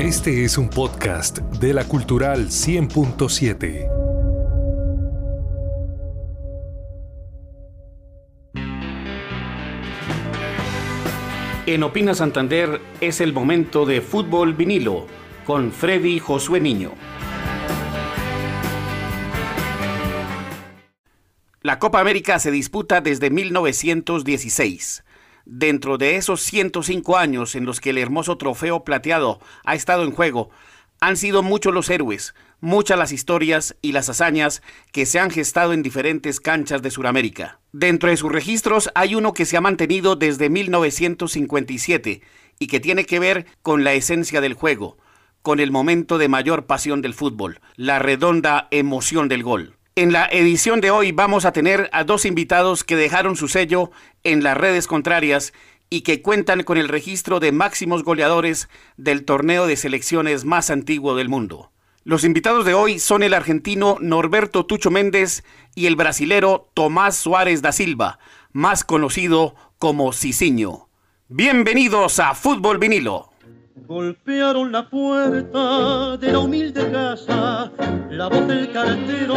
Este es un podcast de la Cultural 100.7. En Opina Santander es el momento de fútbol vinilo con Freddy Josué Niño. La Copa América se disputa desde 1916. Dentro de esos 105 años en los que el hermoso trofeo plateado ha estado en juego, han sido muchos los héroes, muchas las historias y las hazañas que se han gestado en diferentes canchas de Sudamérica. Dentro de sus registros hay uno que se ha mantenido desde 1957 y que tiene que ver con la esencia del juego, con el momento de mayor pasión del fútbol, la redonda emoción del gol. En la edición de hoy vamos a tener a dos invitados que dejaron su sello en las redes contrarias y que cuentan con el registro de máximos goleadores del torneo de selecciones más antiguo del mundo. Los invitados de hoy son el argentino Norberto Tucho Méndez y el brasilero Tomás Suárez da Silva, más conocido como Cicinho. Bienvenidos a Fútbol Vinilo. Golpearon la puerta de la humilde casa, la voz del cartero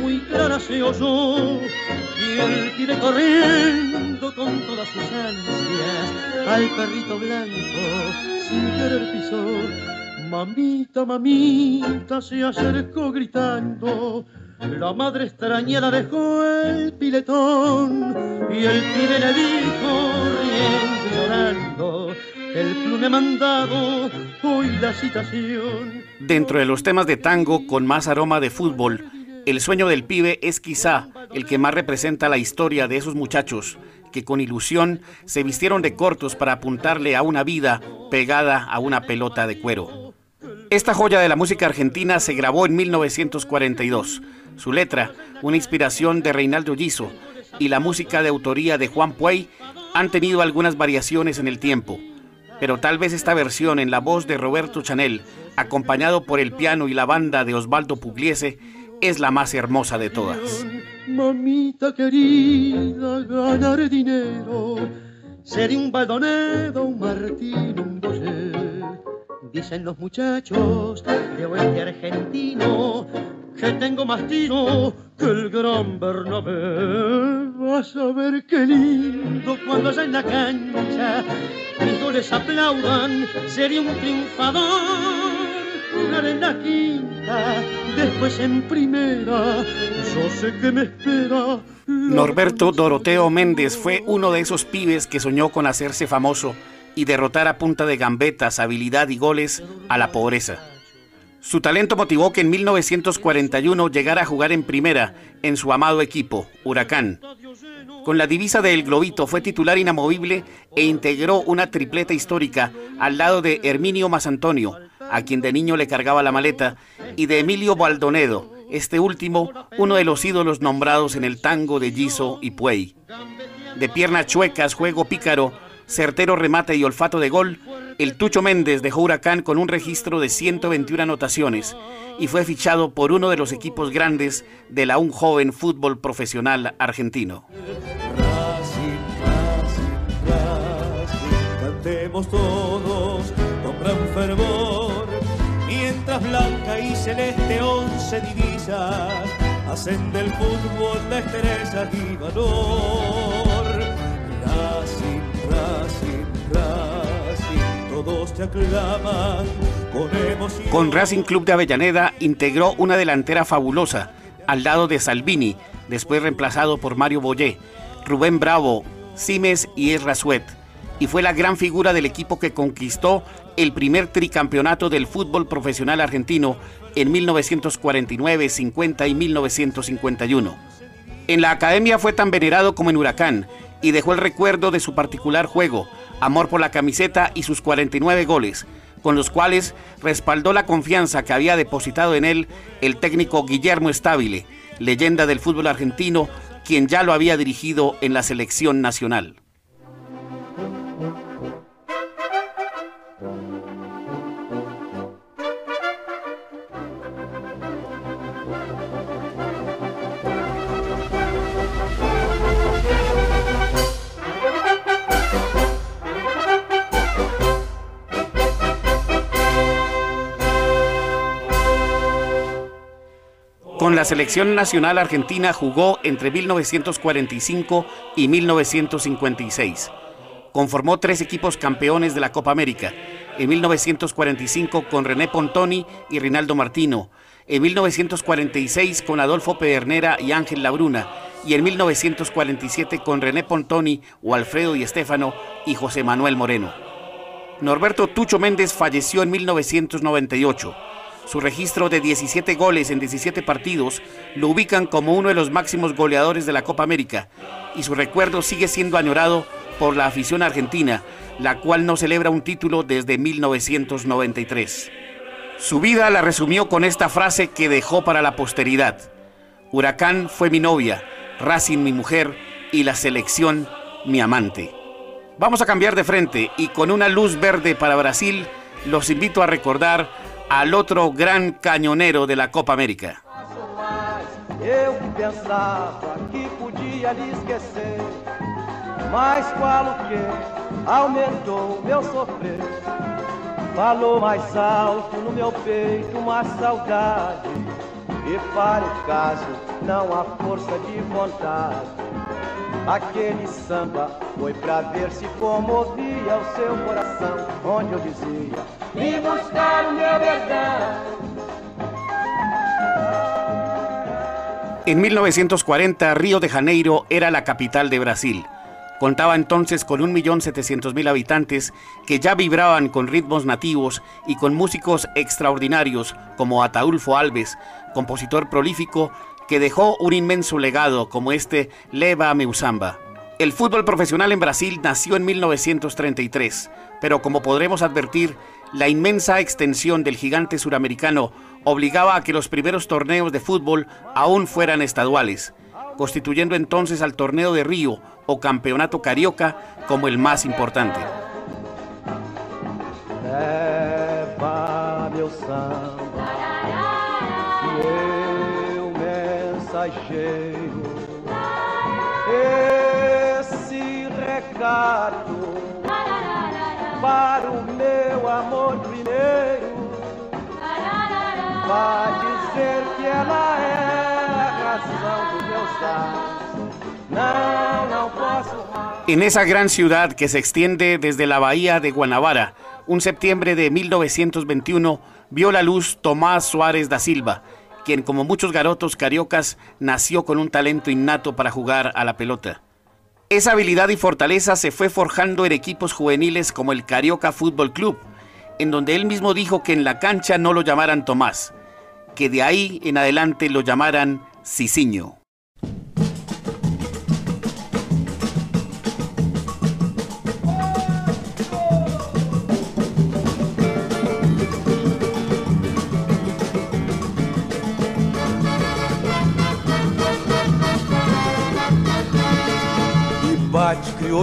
muy clara se oyó, y él pide corriendo con todas sus ansias al perrito blanco, sin querer pisó. Mamita, mamita, se acercó gritando, la madre extraña la dejó el piletón, y el pibe le dijo, riendo llorando, el mandado, hoy la citación. Dentro de los temas de tango con más aroma de fútbol, el sueño del pibe es quizá el que más representa la historia de esos muchachos que con ilusión se vistieron de cortos para apuntarle a una vida pegada a una pelota de cuero. Esta joya de la música argentina se grabó en 1942. Su letra, una inspiración de Reinaldo Giso, y la música de autoría de Juan Puey han tenido algunas variaciones en el tiempo pero tal vez esta versión en la voz de Roberto Chanel, acompañado por el piano y la banda de Osvaldo Pugliese, es la más hermosa de todas. Mamita querida, ganar dinero, ser un baldonedo, un martín, un Dicen los muchachos de oeste argentino que tengo más tiro que el gran Bernabé. Vas a ver qué lindo cuando allá en la cancha mis goles aplaudan, sería un triunfador. Jugar en la quinta, después en primera, yo sé que me espera. Norberto Doroteo Méndez fue uno de esos pibes que soñó con hacerse famoso y derrotar a punta de gambetas, habilidad y goles a la pobreza. Su talento motivó que en 1941 llegara a jugar en primera en su amado equipo, Huracán. Con la divisa del Globito fue titular inamovible e integró una tripleta histórica al lado de Herminio Masantonio, a quien de niño le cargaba la maleta, y de Emilio Baldonedo, este último uno de los ídolos nombrados en el tango de Giso y Puey. De piernas chuecas, juego pícaro, certero remate y olfato de gol, el Tucho Méndez dejó Huracán con un registro de 121 anotaciones y fue fichado por uno de los equipos grandes de la un joven fútbol profesional argentino. mientras blanca y celeste once divisas hacen del fútbol y valor. Con Racing Club de Avellaneda integró una delantera fabulosa al lado de Salvini, después reemplazado por Mario Boyé, Rubén Bravo, Simes y Ezra Suet, y fue la gran figura del equipo que conquistó el primer tricampeonato del fútbol profesional argentino en 1949, 50 y 1951. En la academia fue tan venerado como en Huracán y dejó el recuerdo de su particular juego, amor por la camiseta y sus 49 goles, con los cuales respaldó la confianza que había depositado en él el técnico Guillermo Estabile, leyenda del fútbol argentino, quien ya lo había dirigido en la selección nacional. Con la selección nacional argentina jugó entre 1945 y 1956. Conformó tres equipos campeones de la Copa América. En 1945 con René Pontoni y Rinaldo Martino. En 1946 con Adolfo Pedernera y Ángel Labruna. Y en 1947 con René Pontoni o Alfredo y Estefano y José Manuel Moreno. Norberto Tucho Méndez falleció en 1998. Su registro de 17 goles en 17 partidos lo ubican como uno de los máximos goleadores de la Copa América y su recuerdo sigue siendo añorado por la afición argentina, la cual no celebra un título desde 1993. Su vida la resumió con esta frase que dejó para la posteridad. Huracán fue mi novia, Racing mi mujer y la selección mi amante. Vamos a cambiar de frente y con una luz verde para Brasil los invito a recordar al otro gran cañonero de la Copa América. Eu pensava que podia lhe esquecer, mas qual o que aumentou meu sofrer. Falou mais alto no meu peito uma saudade, e para o caso não há força de vontade. Aquele samba foi pra ver se comovia o seu coração, onde eu dizia: buscar o meu. En 1940, Río de Janeiro era la capital de Brasil. Contaba entonces con 1.700.000 habitantes que ya vibraban con ritmos nativos y con músicos extraordinarios como Ataulfo Alves, compositor prolífico que dejó un inmenso legado como este Leva Meusamba. El fútbol profesional en Brasil nació en 1933, pero como podremos advertir, la inmensa extensión del gigante suramericano obligaba a que los primeros torneos de fútbol aún fueran estaduales, constituyendo entonces al torneo de Río o campeonato carioca como el más importante. Leva meu samba, meu mensageiro, esse recado para o meu amor primeiro. Vai dizer que ela é a razão do meu. En esa gran ciudad que se extiende desde la bahía de Guanabara, un septiembre de 1921 vio la luz Tomás Suárez da Silva, quien como muchos garotos cariocas nació con un talento innato para jugar a la pelota. Esa habilidad y fortaleza se fue forjando en equipos juveniles como el Carioca Fútbol Club, en donde él mismo dijo que en la cancha no lo llamaran Tomás, que de ahí en adelante lo llamaran Cicinho.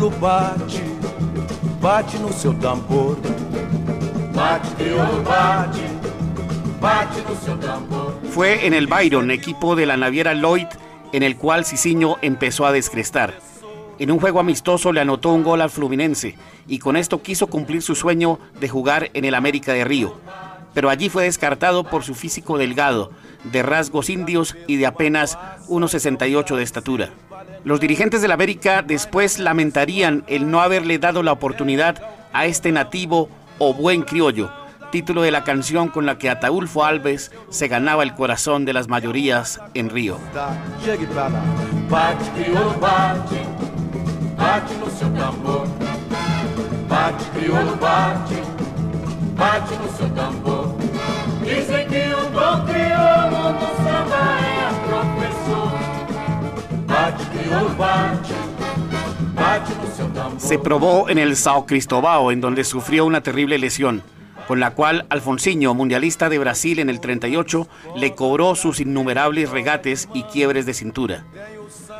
Crioulo, bate, bate no seu tambor. Bate, crioulo, bate, bate no seu tambor. Fue en el Byron, equipo de la naviera Lloyd, en el cual Cicinho empezó a descrestar. En un juego amistoso le anotó un gol al Fluminense y con esto quiso cumplir su sueño de jugar en el América de Río. Pero allí fue descartado por su físico delgado, de rasgos indios y de apenas 1,68 de estatura. Los dirigentes del América después lamentarían el no haberle dado la oportunidad a este nativo o buen criollo, título de la canción con la que Ataulfo Alves se ganaba el corazón de las mayorías en Río. Se probó en el Sao Cristobao, en donde sufrió una terrible lesión, con la cual Alfonsinho, mundialista de Brasil en el 38, le cobró sus innumerables regates y quiebres de cintura.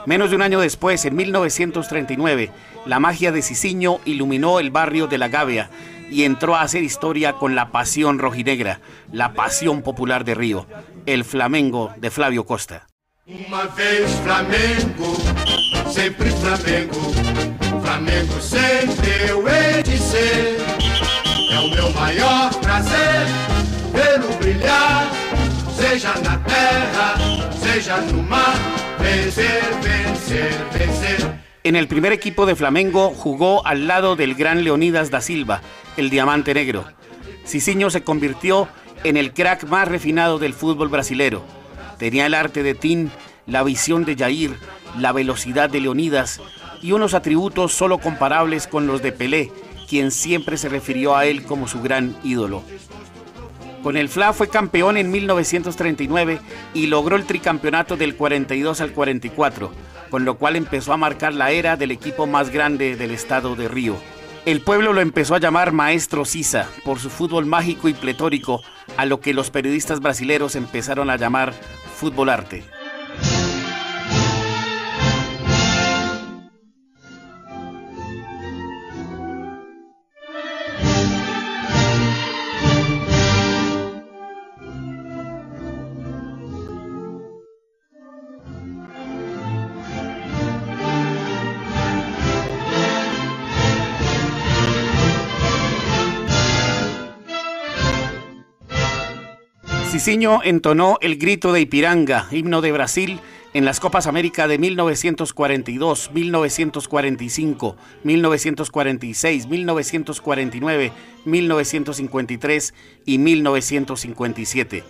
Menos de un año después, en 1939, la magia de Cicinho iluminó el barrio de La Gávea y entró a hacer historia con la pasión rojinegra, la pasión popular de Río, el Flamengo de Flavio Costa. Uma vez sempre Flamengo, Flamengo sempre eu hei de ser. É o meu maior prazer vê-lo brilhar, seja na terra, vencer, vencer, vencer. En el primer equipo de Flamengo jugó al lado del gran Leonidas da Silva, el diamante negro. Cicinho se convirtió en el crack más refinado del fútbol brasilero. Tenía el arte de Tin, la visión de Jair, la velocidad de Leonidas y unos atributos solo comparables con los de Pelé, quien siempre se refirió a él como su gran ídolo. Con el FLA fue campeón en 1939 y logró el tricampeonato del 42 al 44, con lo cual empezó a marcar la era del equipo más grande del estado de Río. El pueblo lo empezó a llamar Maestro Sisa por su fútbol mágico y pletórico, a lo que los periodistas brasileros empezaron a llamar fútbol arte. Cicinho entonó el grito de Ipiranga, himno de Brasil, en las Copas América de 1942, 1945, 1946, 1949, 1953 y 1957.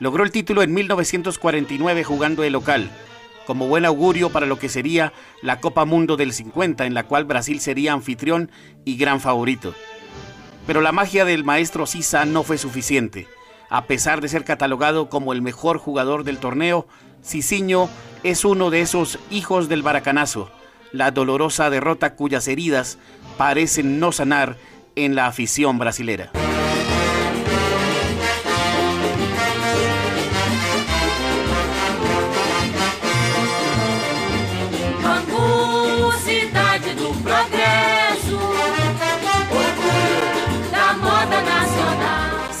Logró el título en 1949 jugando de local, como buen augurio para lo que sería la Copa Mundo del 50, en la cual Brasil sería anfitrión y gran favorito. Pero la magia del maestro Sisa no fue suficiente. A pesar de ser catalogado como el mejor jugador del torneo, Cicinho es uno de esos hijos del baracanazo, la dolorosa derrota cuyas heridas parecen no sanar en la afición brasilera.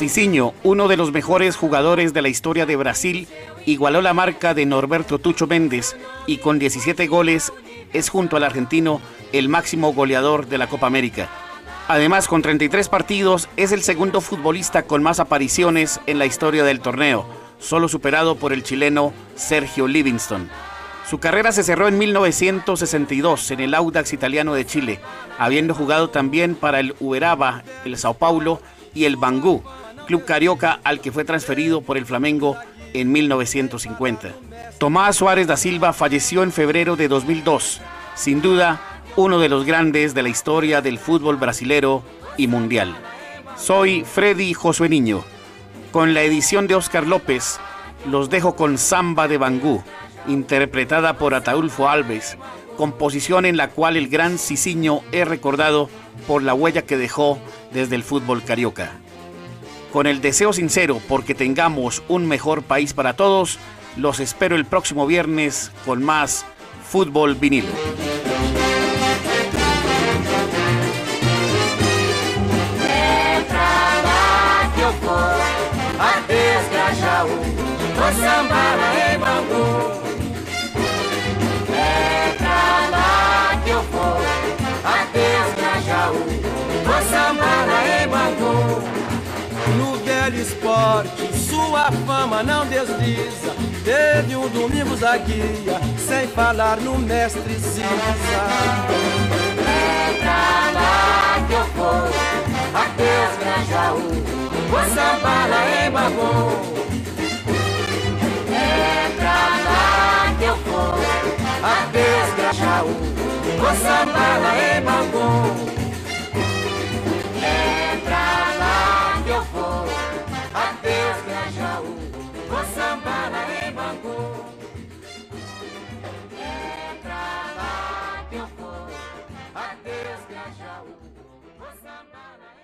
Cicinho, uno de los mejores jugadores de la historia de Brasil, igualó la marca de Norberto Tucho Méndez y con 17 goles es junto al argentino el máximo goleador de la Copa América. Además, con 33 partidos, es el segundo futbolista con más apariciones en la historia del torneo, solo superado por el chileno Sergio Livingston. Su carrera se cerró en 1962 en el Audax italiano de Chile, habiendo jugado también para el Uberaba, el Sao Paulo y el Bangú, club carioca al que fue transferido por el Flamengo en 1950. Tomás Suárez da Silva falleció en febrero de 2002, sin duda uno de los grandes de la historia del fútbol brasilero y mundial. Soy Freddy Josué Niño. Con la edición de Oscar López, los dejo con Samba de Bangú, interpretada por Ataulfo Alves, composición en la cual el gran Cicinho es recordado por la huella que dejó desde el fútbol carioca. Con el deseo sincero porque tengamos un mejor país para todos, los espero el próximo viernes con más fútbol vinilo. Sua fama não desliza. Teve um domingo Zaguia, sem falar no mestre Cisa. É pra lá que eu vou, adeus Grajaú, vou sambar em Bagô. É pra lá que eu vou, adeus Grajaú, vou sambar em Bagô. Samana.